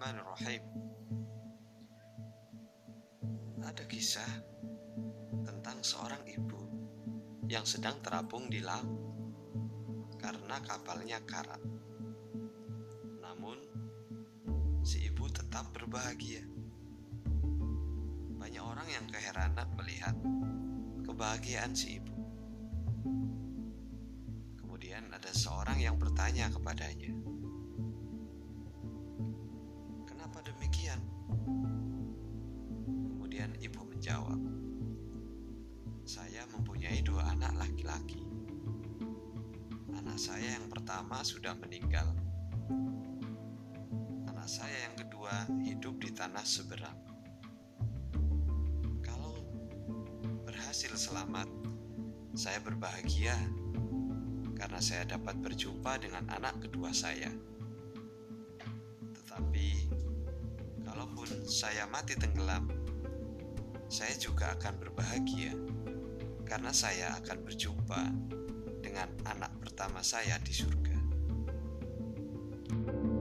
Bismillahirrahmanirrahim Ada kisah tentang seorang ibu yang sedang terapung di laut karena kapalnya karat. Namun, si ibu tetap berbahagia. Banyak orang yang keheranan melihat kebahagiaan si ibu. Kemudian ada seorang yang bertanya kepadanya, mempunyai dua anak laki-laki. Anak saya yang pertama sudah meninggal. Anak saya yang kedua hidup di tanah seberang. Kalau berhasil selamat, saya berbahagia karena saya dapat berjumpa dengan anak kedua saya. Tetapi, kalaupun saya mati tenggelam, saya juga akan berbahagia karena saya akan berjumpa dengan anak pertama saya di surga. thank you